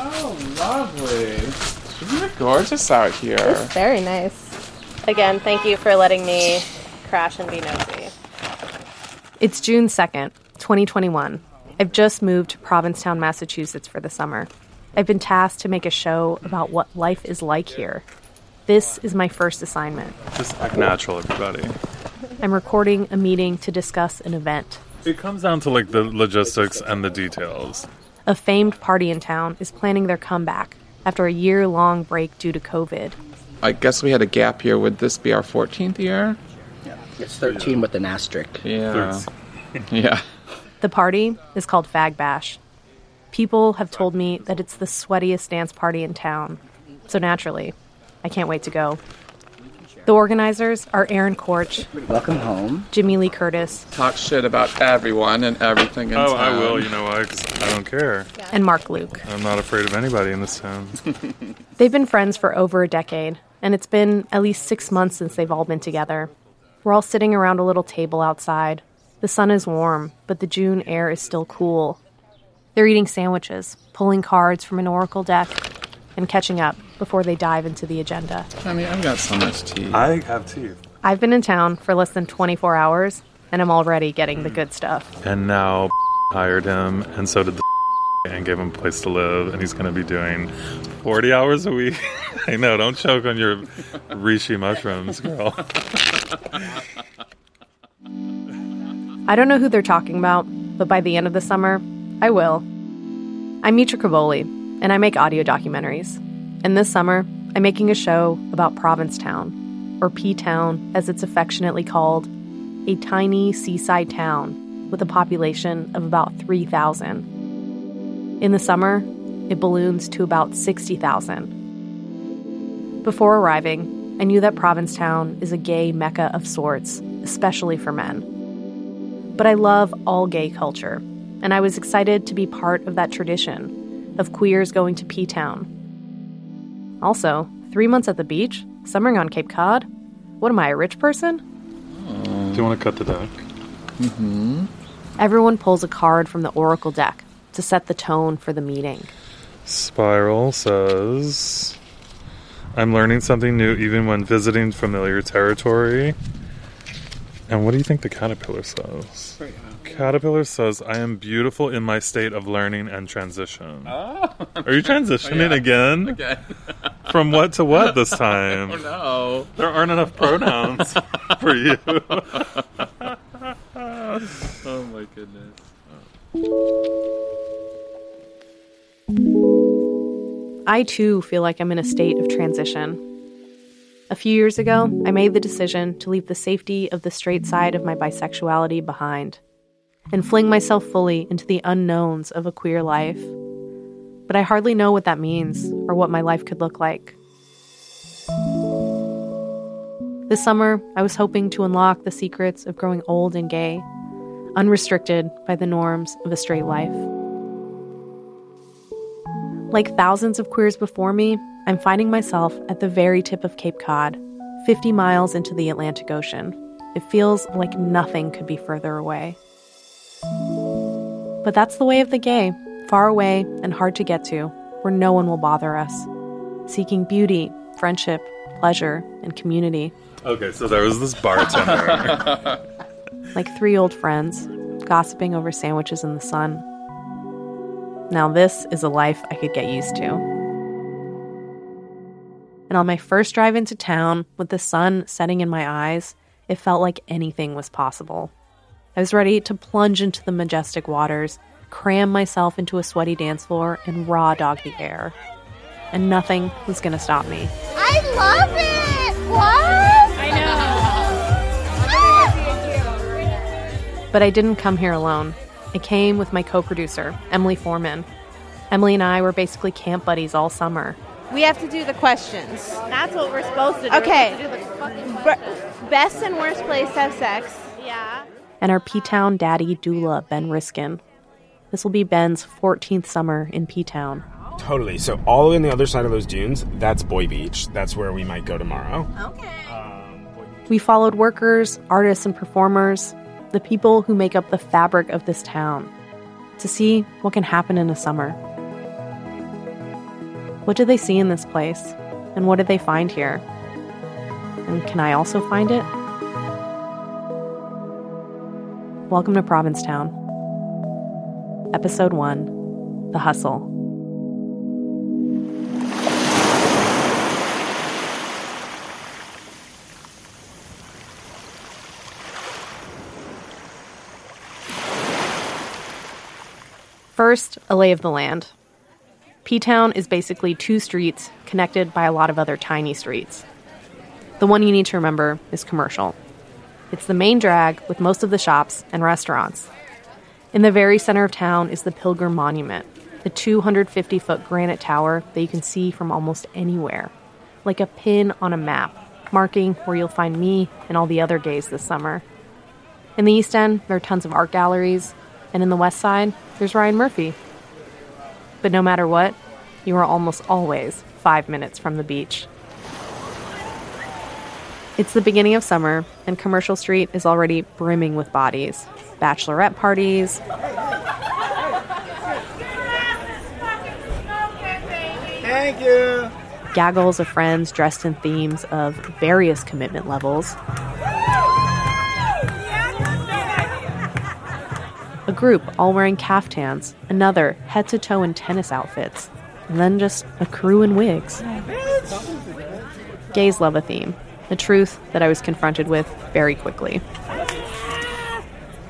Oh, lovely. Isn't it gorgeous out here? It's very nice. Again, thank you for letting me crash and be nosy. It's June 2nd, 2021. I've just moved to Provincetown, Massachusetts for the summer. I've been tasked to make a show about what life is like here. This is my first assignment. Just act natural, everybody. I'm recording a meeting to discuss an event. It comes down to like the logistics and the details. A famed party in town is planning their comeback after a year long break due to COVID. I guess we had a gap year. Would this be our 14th year? Yeah, It's 13 with an asterisk. Yeah. Yeah. The party is called Fag Bash. People have told me that it's the sweatiest dance party in town. So naturally, I can't wait to go. The organizers are Aaron Korch, Welcome home. Jimmy Lee Curtis, Talk shit about everyone and everything in Oh, town. I will. You know why? 'Cause I don't care. and Mark Luke. I'm not afraid of anybody in this town. They've been friends for over a decade, and it's been at least six months since they've all been together. We're all sitting around a little table outside. The sun is warm, but the June air is still cool. They're eating sandwiches, pulling cards from an oracle deck, and catching up before they dive into the agenda. I mean, I've got so much tea. I have teeth. I've been in town for less than 24 hours, and I'm already getting the good stuff. And now hired him, and so did the and gave him a place to live, and he's going to be doing 40 hours a week. I know, don't choke on your reishi mushrooms, girl. I don't know who they're talking about, but by the end of the summer, I will. I'm Mitra Kaboli, and I make audio documentaries. And this summer, I'm making a show about Provincetown, or P Town as it's affectionately called, a tiny seaside town with a population of about 3,000. In the summer, it balloons to about 60,000. Before arriving, I knew that Provincetown is a gay mecca of sorts, especially for men. But I love all gay culture, and I was excited to be part of that tradition of queers going to P Town. Also, three months at the beach, summering on Cape Cod. What am I, a rich person? Do you want to cut the deck? Mm-hmm. Everyone pulls a card from the oracle deck to set the tone for the meeting. Spiral says, I'm learning something new even when visiting familiar territory. And what do you think the caterpillar says? Caterpillar says, I am beautiful in my state of learning and transition. Oh. Are you transitioning Yeah. again? Again. From what to what this time? Oh, no. There aren't enough pronouns for you. oh my goodness. I too feel like I'm in a state of transition. A few years ago, I made the decision to leave the safety of the straight side of my bisexuality behind and fling myself fully into the unknowns of a queer life. But I hardly know what that means or what my life could look like. This summer, I was hoping to unlock the secrets of growing old and gay, unrestricted by the norms of a straight life. Like thousands of queers before me, I'm finding myself at the very tip of Cape Cod, 50 miles into the Atlantic Ocean. It feels like nothing could be further away. But that's the way of the gay, far away and hard to get to, where no one will bother us, seeking beauty, friendship, pleasure, and community. Okay, so there was this bartender. like three old friends, gossiping over sandwiches in the sun. Now, this is a life I could get used to. And on my first drive into town, with the sun setting in my eyes, it felt like anything was possible. I was ready to plunge into the majestic waters, cram myself into a sweaty dance floor, and raw dog the air. And nothing was going to stop me. I love it! What? I know. Ah! But I didn't come here alone. I came with my co producer, Emily Foreman. Emily and I were basically camp buddies all summer. We have to do the questions. That's what we're supposed to do. Okay. To do the fucking best and worst place to have sex. Yeah. And our P Town daddy doula, Ben Riskin. This will be Ben's 14th summer in P Town. Totally. So all the way on the other side of those dunes, that's Boy Beach. That's where we might go tomorrow. Okay. We followed workers, artists, and performers, the people who make up the fabric of this town, to see what can happen in a summer. What did they see in this place? And what did they find here? And can I also find it? Welcome to Provincetown. Episode 1 The Hustle. First, a lay of the land. P Town is basically two streets connected by a lot of other tiny streets. The one you need to remember is commercial. It's the main drag with most of the shops and restaurants. In the very center of town is the Pilgrim Monument, the 250 foot granite tower that you can see from almost anywhere, like a pin on a map, marking where you'll find me and all the other gays this summer. In the East End, there are tons of art galleries, and in the West Side, there's Ryan Murphy. But no matter what, you are almost always five minutes from the beach. It's the beginning of summer, and Commercial Street is already brimming with bodies. Bachelorette parties, Thank you. gaggles of friends dressed in themes of various commitment levels, a group all wearing caftans, another head to toe in tennis outfits, and then just a crew in wigs. Gays love a theme, a truth that I was confronted with very quickly.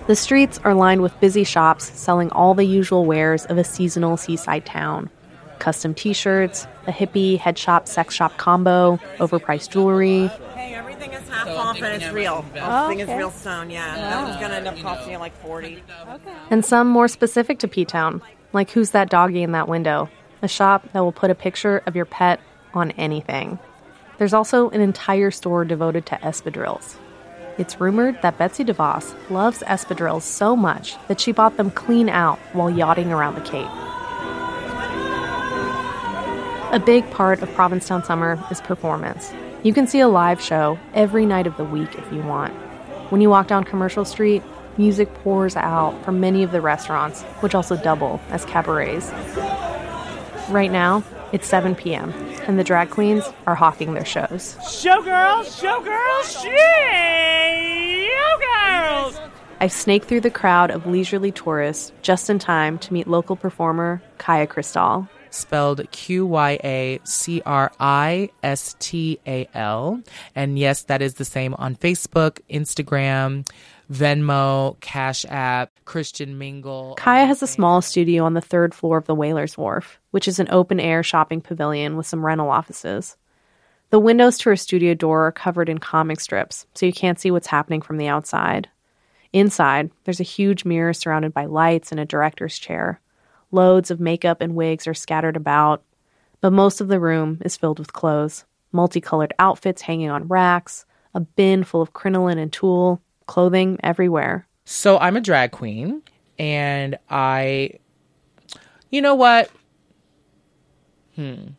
The streets are lined with busy shops selling all the usual wares of a seasonal seaside town custom t shirts, a hippie head shop sex shop combo, overpriced jewelry, Hey, everything is half off and it's real. Everything is real stone, yeah. That was gonna end up costing you like forty. Okay. and some more specific to P Town, like Who's That Doggy in That Window, a shop that will put a picture of your pet on anything. There's also an entire store devoted to espadrilles. It's rumored that Betsy DeVos loves espadrilles so much that she bought them clean out while yachting around the Cape. A big part of Provincetown summer is performance. You can see a live show every night of the week if you want. When you walk down Commercial Street, music pours out from many of the restaurants, which also double as cabarets. Right now, it's 7 p.m., and the drag queens are hawking their shows. Showgirls, showgirls, showgirls. I've snaked through the crowd of leisurely tourists just in time to meet local performer Qya Cristal. spelled Q Y A C R I S T A L. And yes, that is the same on Facebook, Instagram, Venmo, Cash App, Christian Mingle. Qya has a small studio on the third floor of the Whalers Wharf, which is an open air shopping pavilion with some rental offices. The windows to her studio door are covered in comic strips, so you can't see what's happening from the outside. Inside, there's a huge mirror surrounded by lights and a director's chair. Loads of makeup and wigs are scattered about, but most of the room is filled with clothes multicolored outfits hanging on racks, a a bin full of crinoline and tulle, clothing everywhere. So I'm a drag queen, and I, you know what? Hmm.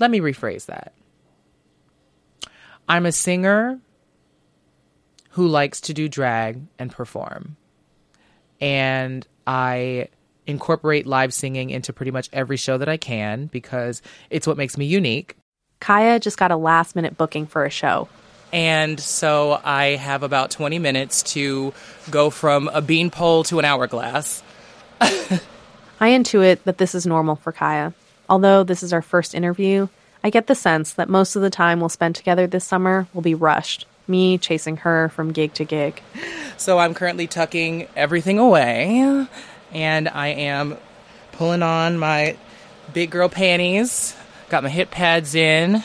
Let me rephrase that. I'm a singer who likes to do drag and perform. And I incorporate live singing into pretty much every show that I can because it's what makes me unique. Qya just got a last minute booking for a show. And so I have about 20 minutes to go from a beanpole to an hourglass. I intuit that this is normal for Qya. Although this is our first interview, I get the sense that most of the time we'll spend together this summer will be rushed. Me chasing her from gig to gig. So I'm currently tucking everything away and I am pulling on my big girl panties, got my hip pads in,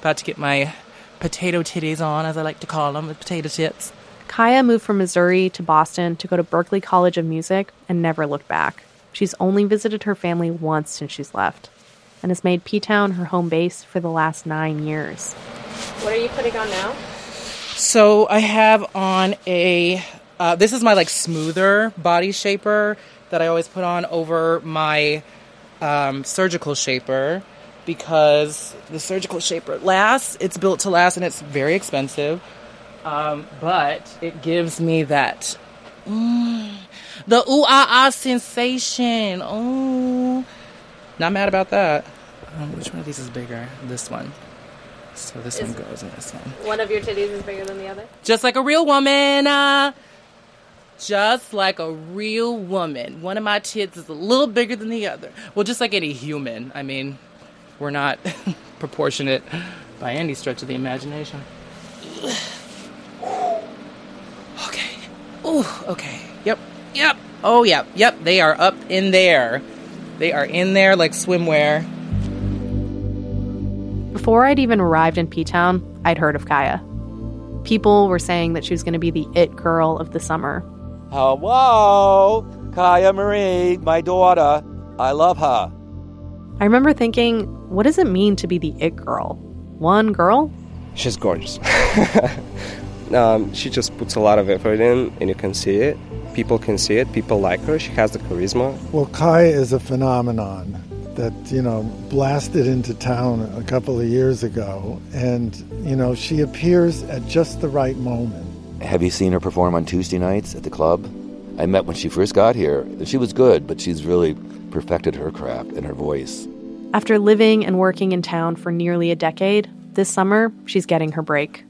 about to get my potato titties on, as I like to call them, the potato tits. Qya moved from Missouri to Boston to go to Berklee College of Music and never looked back. She's only visited her family once since she's left and has made P Town her home base for the last nine years. What are you putting on now? So I have on a. Uh, this is my like smoother body shaper that I always put on over my um, surgical shaper because the surgical shaper lasts. It's built to last and it's very expensive. Um, but it gives me that mm, the ooh ah ah sensation. Oh, not mad about that. Um, which one of these is bigger? This one. So this Is- one goes in this one. One of your titties is bigger than the other? Just like a real woman. Uh, just like a real woman. One of my tits is a little bigger than the other. Well, just like any human. I mean, we're not proportionate by any stretch of the imagination. Okay. Ooh, okay. Yep. Yep. Oh, yep. Yep. They are up in there. They are in there like swimwear. Before I'd even arrived in P Town, I'd heard of Qya. People were saying that she was going to be the it girl of the summer. Hello, Qya Marie, my daughter. I love her. I remember thinking, what does it mean to be the it girl? One girl? She's gorgeous. um, she just puts a lot of effort in, and you can see it. People can see it. People like her. She has the charisma. Well, Kai is a phenomenon that, you know, blasted into town a couple of years ago. And, you know, she appears at just the right moment. Have you seen her perform on Tuesday nights at the club? I met when she first got here. She was good, but she's really perfected her craft and her voice. After living and working in town for nearly a decade, this summer she's getting her break.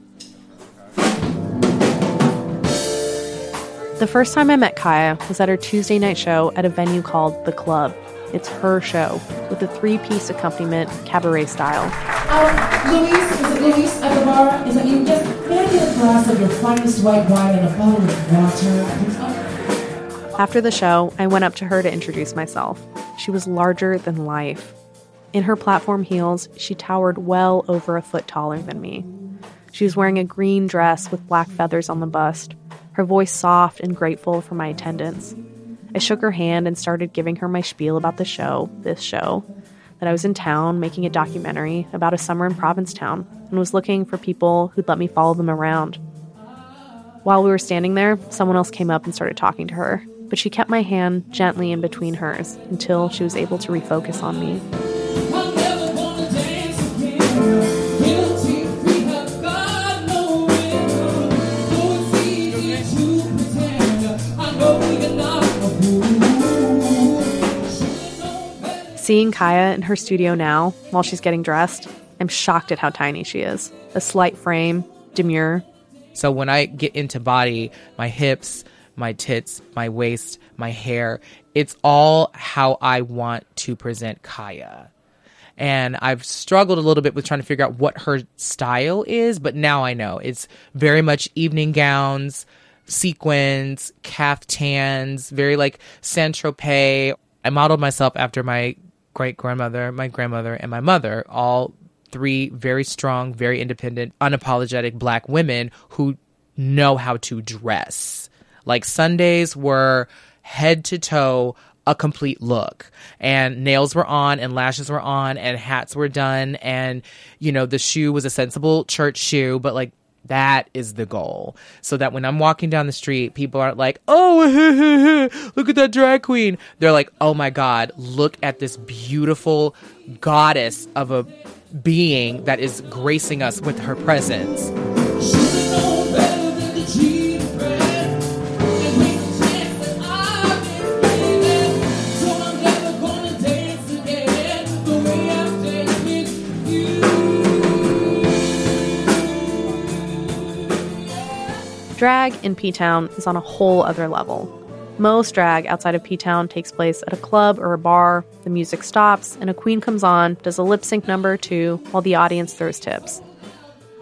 The first time I met Qya was at her Tuesday night show at a venue called The Club. It's her show, with a three piece accompaniment, cabaret style. Um, Luis, is it Luis at the bar? Is it you? Just maybe a glass of your finest white wine and a bottle of water. After the show, I went up to her to introduce myself. She was larger than life. In her platform heels, she towered well over a foot taller than me. She was wearing a green dress with black feathers on the bust, her voice soft and grateful for my attendance. I shook her hand and started giving her my spiel about the show, this show, that I was in town making a documentary about a summer in Provincetown and was looking for people who'd let me follow them around. While we were standing there, someone else came up and started talking to her, but she kept my hand gently in between hers until she was able to refocus on me. Seeing Qya in her studio now, while she's getting dressed, I'm shocked at how tiny she is. A slight frame, demure. So when I get into body, my hips, my tits, my waist, my hair, it's all how I want to present Qya. And I've struggled a little bit with trying to figure out what her style is, but now I know. It's very much evening gowns, sequins, caftans, very like Saint Tropez. I modeled myself after my great grandmother, my grandmother, and my mother, all three very strong, very independent, unapologetic black women who know how to dress. Like Sundays were head to toe a complete look and nails were on and lashes were on and hats were done and you know the shoe was a sensible church shoe but like That is the goal. So that when I'm walking down the street, people aren't like, oh, look at that drag queen. They're like, oh my God, look at this beautiful goddess of a being that is gracing us with her presence. Drag in P Town is on a whole other level. Most drag outside of P Town takes place at a club or a bar, the music stops, and a queen comes on, does a lip sync number or two, while the audience throws tips.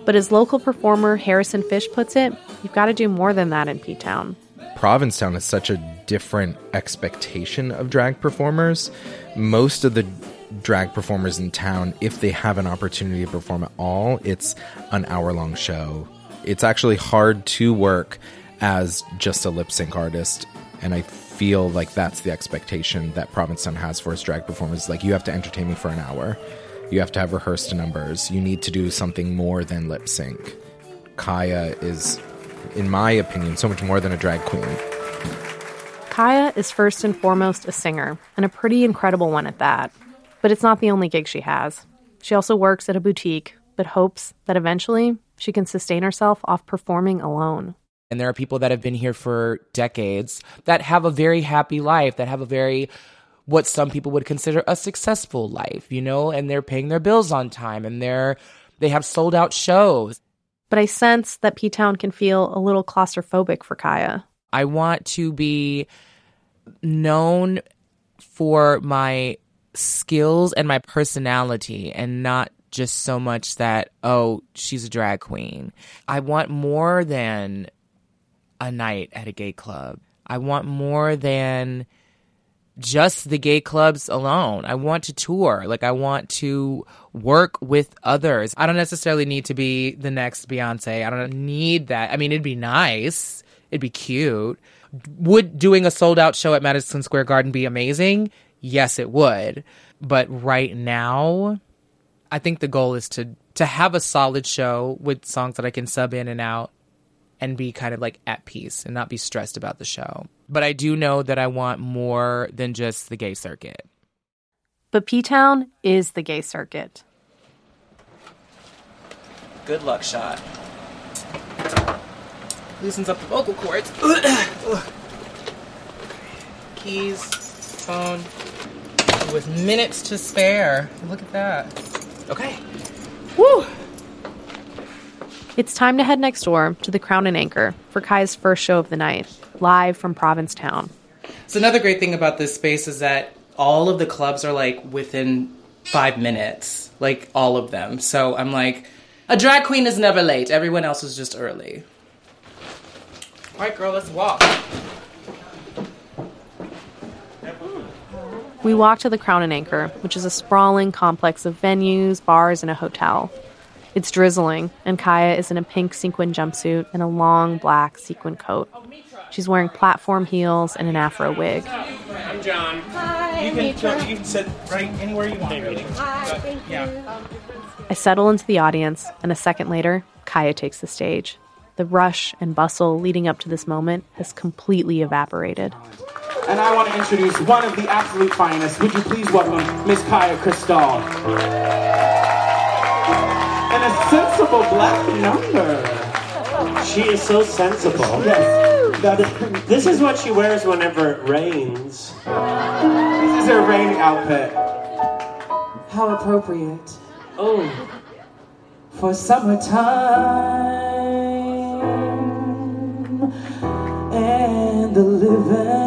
But as local performer Harrison Fish puts it, you've got to do more than that in P Town. Provincetown is such a different expectation of drag performers. Most of the drag performers in town, if they have an opportunity to perform at all, it's an hour long show. It's actually hard to work as just a lip sync artist, and I feel like that's the expectation that Provincetown has for its drag performers. Like, you have to entertain me for an hour, you have to have rehearsed numbers, you need to do something more than lip sync. Qya is, in my opinion, so much more than a drag queen. Qya is first and foremost a singer, and a pretty incredible one at that. But it's not the only gig she has. She also works at a boutique, but hopes that eventually she can sustain herself off performing alone. And there are people that have been here for decades that have a very happy life, that have a very what some people would consider a successful life, you know, and they're paying their bills on time and they're they have sold out shows. But I sense that P Town can feel a little claustrophobic for Qya. I want to be known for my skills and my personality and not just so much that, oh, she's a drag queen. I want more than a night at a gay club. I want more than just the gay clubs alone. I want to tour. Like, I want to work with others. I don't necessarily need to be the next Beyonce. I don't need that. I mean, it'd be nice, it'd be cute. Would doing a sold out show at Madison Square Garden be amazing? Yes, it would. But right now, I think the goal is to to have a solid show with songs that I can sub in and out and be kind of like at peace and not be stressed about the show. But I do know that I want more than just the gay circuit. But P Town is the gay circuit. Good luck shot. Loosens up the vocal cords. Keys, phone, with minutes to spare. Look at that. Okay. Woo! It's time to head next door to the Crown and Anchor for Kai's first show of the night, live from Provincetown. So another great thing about this space is that all of the clubs are like within five minutes, like all of them. So I'm like, a drag queen is never late. Everyone else is just early. All right, girl, let's walk. We walk to the Crown and Anchor, which is a sprawling complex of venues, bars, and a hotel. It's drizzling, and Qya is in a pink sequin jumpsuit and a long black sequin coat. She's wearing platform heels and an afro wig. I'm John. Hi, you can Mitra. you can sit right anywhere you want. Really. Hi, thank yeah. I settle into the audience, and a second later, Qya takes the stage. The rush and bustle leading up to this moment has completely evaporated. And I want to introduce one of the absolute finest. Would you please welcome Miss Qya Cristal? And a sensible black number. She is so sensible. Yes. That is, This is what she wears whenever it rains. this is her rain outfit. How appropriate. Oh, For summertime. And the living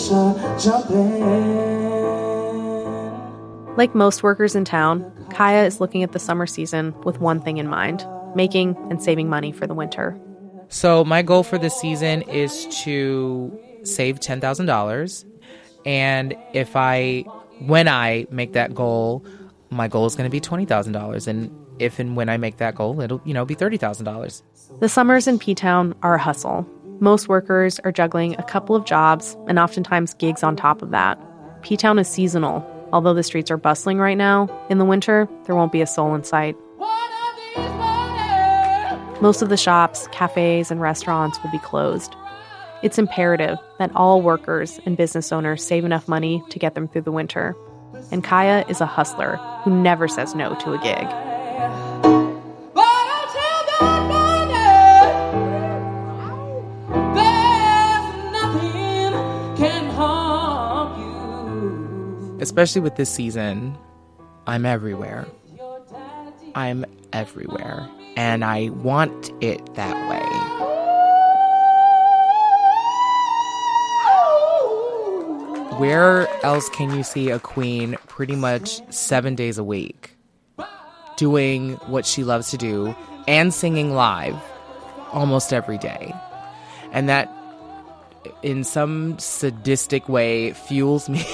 Fish jumping. Like most workers in town, Qya is looking at the summer season with one thing in mind making and saving money for the winter. So my goal for this season is to save ten thousand dollars, and if I, when I make that goal, my goal is going to be twenty thousand dollars, and if and when I make that goal, it'll you know be thirty thousand dollars. The summers in P Town are a hustle. Most workers are juggling a couple of jobs and oftentimes gigs on top of that. P Town is seasonal, Although the streets are bustling right now, in the winter, there won't be a soul in sight. Most of the shops, cafes, and restaurants will be closed. It's imperative that all workers and business owners save enough money to get them through the winter. And Qya is a hustler who never says no to a gig. Especially with this season, I'm everywhere. I'm everywhere. And I want it that way. Where else can you see a queen pretty much seven days a week doing what she loves to do and singing live almost every day? And that, in some sadistic way, fuels me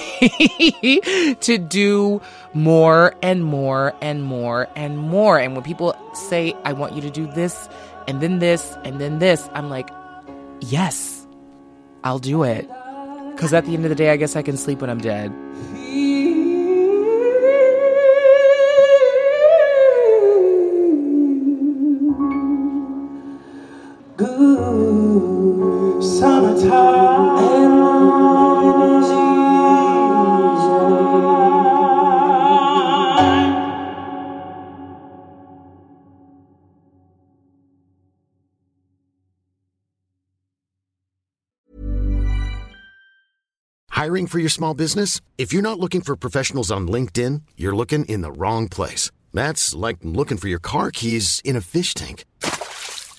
to do more and more and more and more. And when people say, I want you to do this and then this and then this, I'm like, yes, I'll do it. Because at the end of the day, I guess I can sleep when I'm dead. Hiring for your small business? If you're not looking for professionals on LinkedIn, you're looking in the wrong place. That's like looking for your car keys in a fish tank.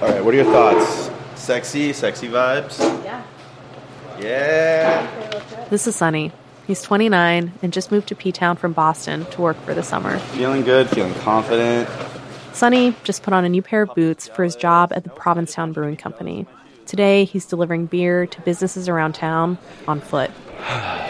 All right, what are your thoughts? Sexy, sexy vibes? Yeah. Yeah. This is Sonny. He's 29 and just moved to P Town from Boston to work for the summer. Feeling good, feeling confident. Sonny just put on a new pair of boots for his job at the Provincetown Brewing Company. Today, he's delivering beer to businesses around town on foot.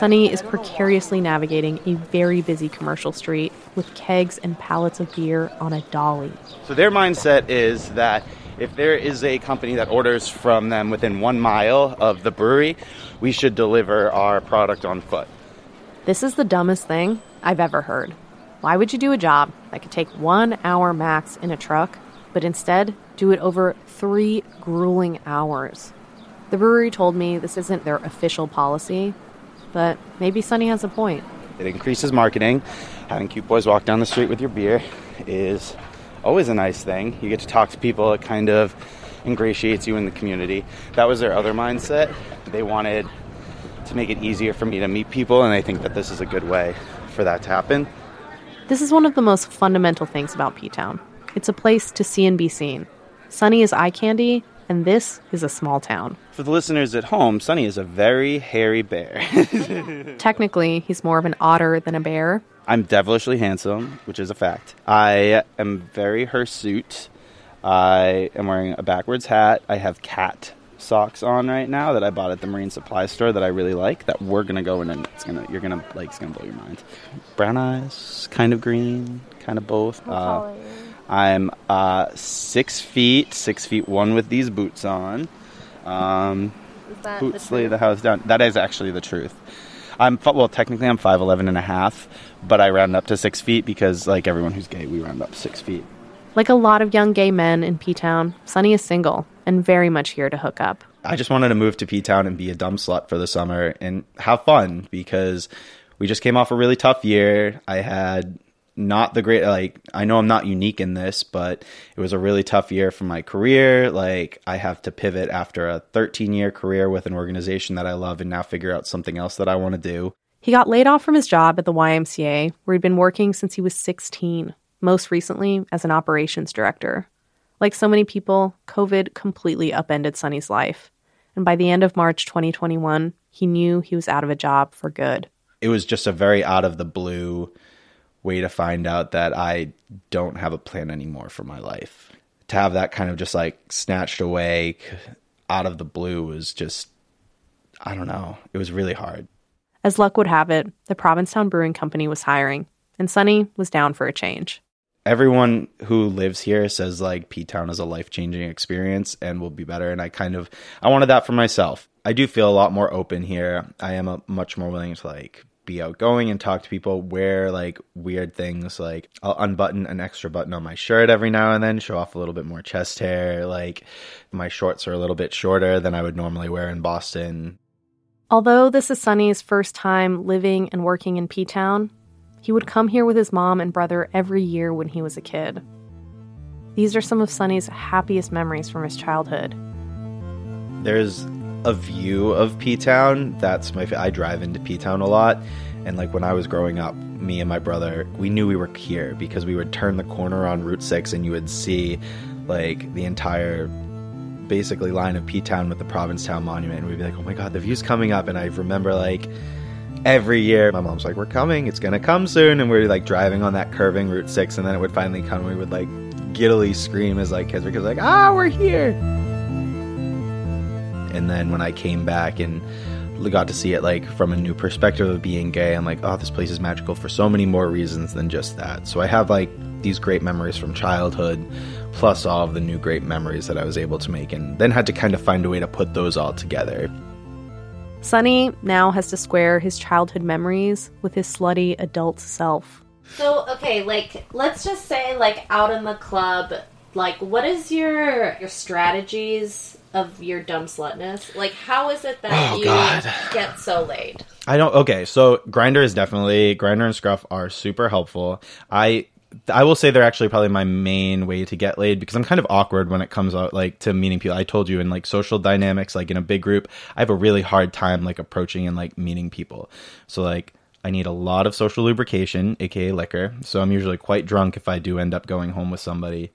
Sonny is precariously navigating a very busy commercial street with kegs and pallets of beer on a dolly. So their mindset is that if there is a company that orders from them within one mile of the brewery, we should deliver our product on foot. This is the dumbest thing I've ever heard. Why would you do a job that could take one hour max in a truck, but instead do it over three grueling hours? The brewery told me this isn't their official policy, but maybe Sonny has a point. It increases marketing. Having cute boys walk down the street with your beer is always a nice thing. You get to talk to people, it kind of ingratiates you in the community. That was their other mindset. They wanted to make it easier for me to meet people, and I think that this is a good way for that to happen. This is one of the most fundamental things about P Town. It's a place to see and be seen. Sonny is eye candy, and this is a small town. For the listeners at home, Sonny is a very hairy bear. Technically, he's more of an otter than a bear. I'm devilishly handsome, which is a fact. I am very hirsute. I am wearing a backwards hat. I have cat socks on right now that I bought at the marine supply store that I really like. That we're gonna go in and it's gonna you're gonna like it's gonna blow your mind. Brown eyes, kind of green, kind of both. Uh, I'm uh, six feet, six feet one with these boots on. Um, boots the lay the house down. That is actually the truth. I'm well, technically I'm 5'11 and a half, but I round up to six feet because, like everyone who's gay, we round up six feet. Like a lot of young gay men in P Town, Sonny is single and very much here to hook up. I just wanted to move to P Town and be a dumb slut for the summer and have fun because we just came off a really tough year. I had not the great like I know I'm not unique in this, but it was a really tough year for my career. Like I have to pivot after a 13 year career with an organization that I love and now figure out something else that I want to do. He got laid off from his job at the YMCA, where he'd been working since he was 16, most recently as an operations director. Like so many people, COVID completely upended Sonny's life. And by the end of March 2021, he knew he was out of a job for good. It was just a very out of the blue way to find out that I don't have a plan anymore for my life. To have that kind of just like snatched away out of the blue was just, I don't know, it was really hard. As luck would have it, the Provincetown Brewing Company was hiring, and Sonny was down for a change. Everyone who lives here says like P Town is a life changing experience and will be better. And I kind of I wanted that for myself. I do feel a lot more open here. I am a, much more willing to like be outgoing and talk to people, wear like weird things. Like I'll unbutton an extra button on my shirt every now and then, show off a little bit more chest hair. Like my shorts are a little bit shorter than I would normally wear in Boston. Although this is Sonny's first time living and working in P Town, he would come here with his mom and brother every year when he was a kid. These are some of Sonny's happiest memories from his childhood. There's a view of P Town. That's my. I drive into P Town a lot, and like when I was growing up, me and my brother, we knew we were here because we would turn the corner on Route Six, and you would see like the entire basically line of P Town with the Provincetown Monument, and we'd be like, "Oh my God, the view's coming up!" And I remember like every year, my mom's like, "We're coming, it's gonna come soon," and we're like driving on that curving Route Six, and then it would finally come. We would like giddily scream as like kids because like, "Ah, we're here!" And then when I came back and got to see it like from a new perspective of being gay, I'm like, "Oh, this place is magical for so many more reasons than just that." So I have like these great memories from childhood plus all of the new great memories that I was able to make, and then had to kind of find a way to put those all together. Sonny now has to square his childhood memories with his slutty adult self. So okay, like let's just say like out in the club, like what is your your strategies of your dumb slutness? Like how is it that Oh, you God. get so laid? I don't. Okay, so Grindr is definitely Grindr and Scruff are super helpful. I I will say they're actually probably my main way to get laid because I'm kind of awkward when it comes out like to meeting people. I told you in like social dynamics, like in a big group, I have a really hard time like approaching and like meeting people. So like I need a lot of social lubrication, aka liquor. So I'm usually quite drunk if I do end up going home with somebody.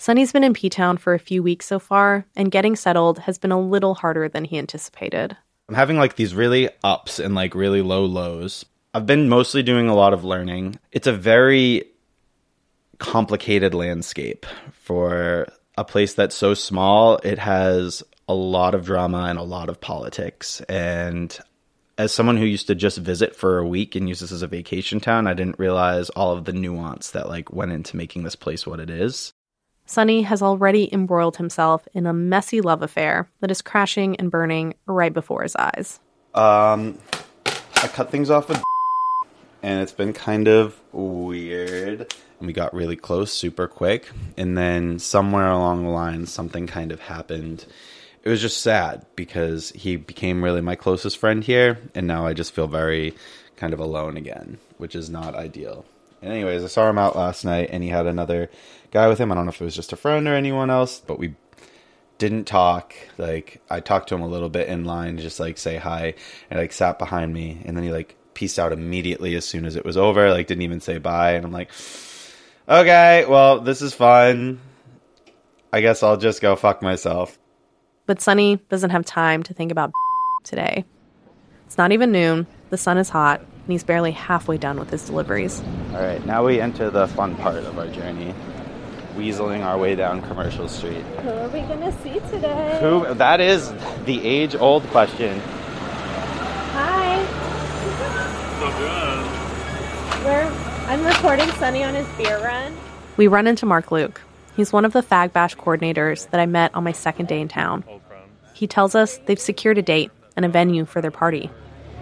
Sonny's been in P Town for a few weeks so far, and getting settled has been a little harder than he anticipated. I'm having like these really ups and like really low lows. I've been mostly doing a lot of learning. It's a very complicated landscape for a place that's so small. It has a lot of drama and a lot of politics. And as someone who used to just visit for a week and use this as a vacation town, I didn't realize all of the nuance that like went into making this place what it is. Sonny has already embroiled himself in a messy love affair that is crashing and burning right before his eyes. Um, I cut things off with, and it's been kind of weird. And we got really close super quick, and then somewhere along the line, something kind of happened. It was just sad because he became really my closest friend here, and now I just feel very kind of alone again, which is not ideal. And anyways, I saw him out last night, and he had another guy with him. I don't know if it was just a friend or anyone else, but we didn't talk. Like I talked to him a little bit in line to just like say hi and like sat behind me and then he like pieced out immediately as soon as it was over, like didn't even say bye and I'm like Okay, well, this is fun. I guess I'll just go fuck myself. But Sonny doesn't have time to think about today. It's not even noon, the sun is hot, and he's barely halfway done with his deliveries. All right, now we enter the fun part of our journey. Weaseling our way down Commercial Street. Who are we gonna see today? Who that is the age-old question. Hi. We're I'm recording Sonny on his beer run. We run into Mark Luke. He's one of the Fag Bash coordinators that I met on my second day in town. He tells us they've secured a date and a venue for their party.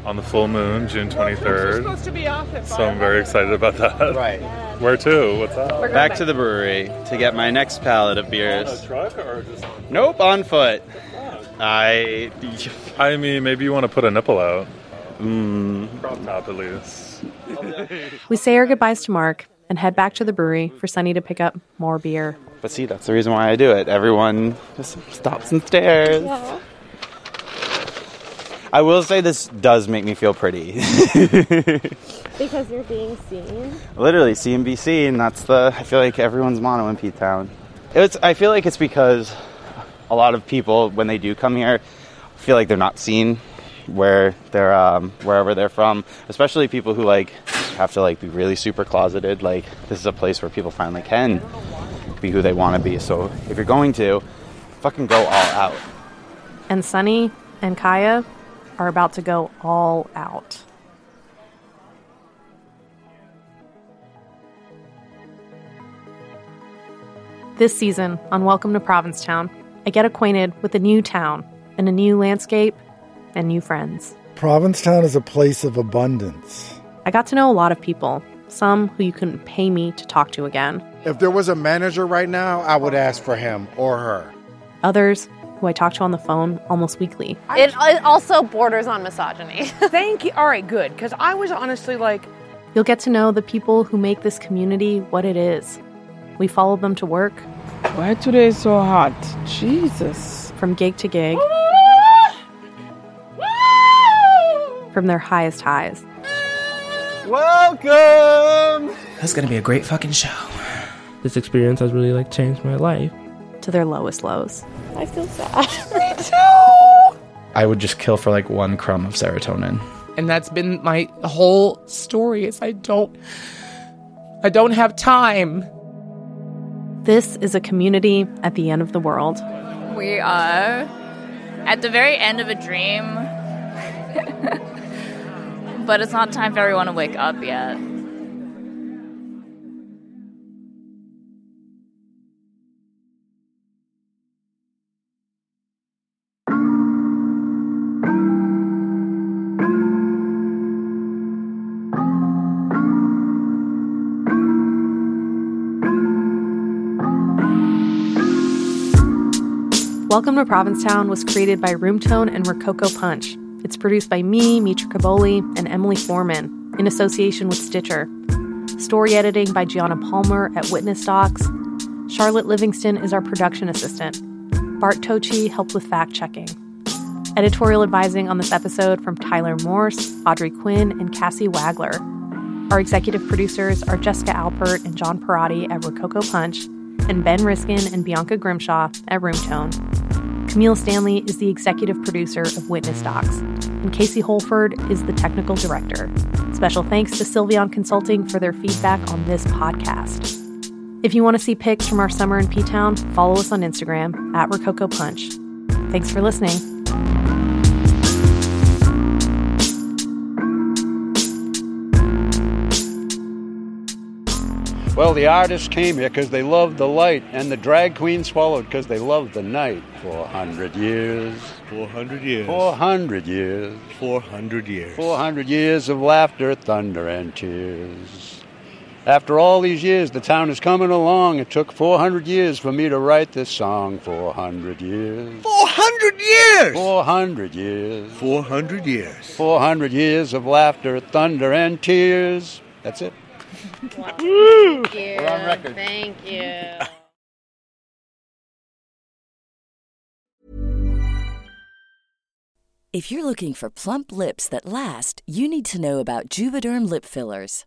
On the full moon, June 23rd. supposed to be off at So I'm very excited about that. Right. Where to? What's up? Back to the brewery to get my next pallet of beers. On a truck or just Nope, on foot. I. I mean, maybe you want to put a nipple out. Mm. Crop top, at least. We say our goodbyes to Mark and head back to the brewery for Sonny to pick up more beer. But see, that's the reason why I do it. Everyone just stops and stares. I will say this does make me feel pretty. Because you're being seen. Literally, see and be seen. That's the. I feel like everyone's motto in P Town. It's. I feel like it's because a lot of people, when they do come here, feel like they're not seen where they're um, wherever they're from. Especially people who like have to like be really super closeted. Like this is a place where people finally can be who they want to be. So if you're going to, fucking go all out. And Sonny and Qya are about to go all out. This season on Welcome to Provincetown, I get acquainted with a new town and a new landscape and new friends. Provincetown is a place of abundance. I got to know a lot of people, some who you couldn't pay me to talk to again, If there was a manager right now, I would ask for him or her. others who I talk to on the phone almost weekly. It, it also borders on misogyny. Thank you. All right, good. Because I was honestly like, You'll get to know the people who make this community what it is. We follow them to work. Why today is so hot? Jesus. From gig to gig. From their highest highs. Welcome! That's gonna be a great fucking show. This experience has really like changed my life. To their lowest lows. I feel sad. Me too. I would just kill for like one crumb of serotonin. And that's been my whole story is I don't I don't have time. This is a community at the end of the world. We are at the very end of a dream. but it's not time for everyone to wake up yet. Welcome to Provincetown was created by Roomtone and Rococo Punch. It's produced by me, Mitra Kaboli, and Emily Foreman in association with Stitcher. Story editing by Gianna Palmer at Witness Docs. Charlotte Livingston is our production assistant. Bart Tochi helped with fact checking. Editorial advising on this episode from Tyler Morse, Audrey Quinn, and Cassie Wagler. Our executive producers are Jessica Alpert and John Parati at Rococo Punch, and Ben Riskin and Bianca Grimshaw at Roomtone. Camille Stanley is the executive producer of Witness Docs, and Casey Holford is the technical director. Special thanks to Sylveon Consulting for their feedback on this podcast. If you want to see pics from our summer in P Town, follow us on Instagram at Rococo Punch. Thanks for listening. Well, the artists came here because they loved the light, and the drag queens followed because they loved the night. 400 years. 400 years. 400 years. 400 years. 400 years of laughter, thunder, and tears. After all these years, the town is coming along. It took 400 years for me to write this song. 400 years. 400 years! 400 years. 400 years. 400 years of laughter, thunder, and tears. That's it. Thank you. you. We're on record. Thank you. If you're looking for plump lips that last, you need to know about Juvederm lip fillers.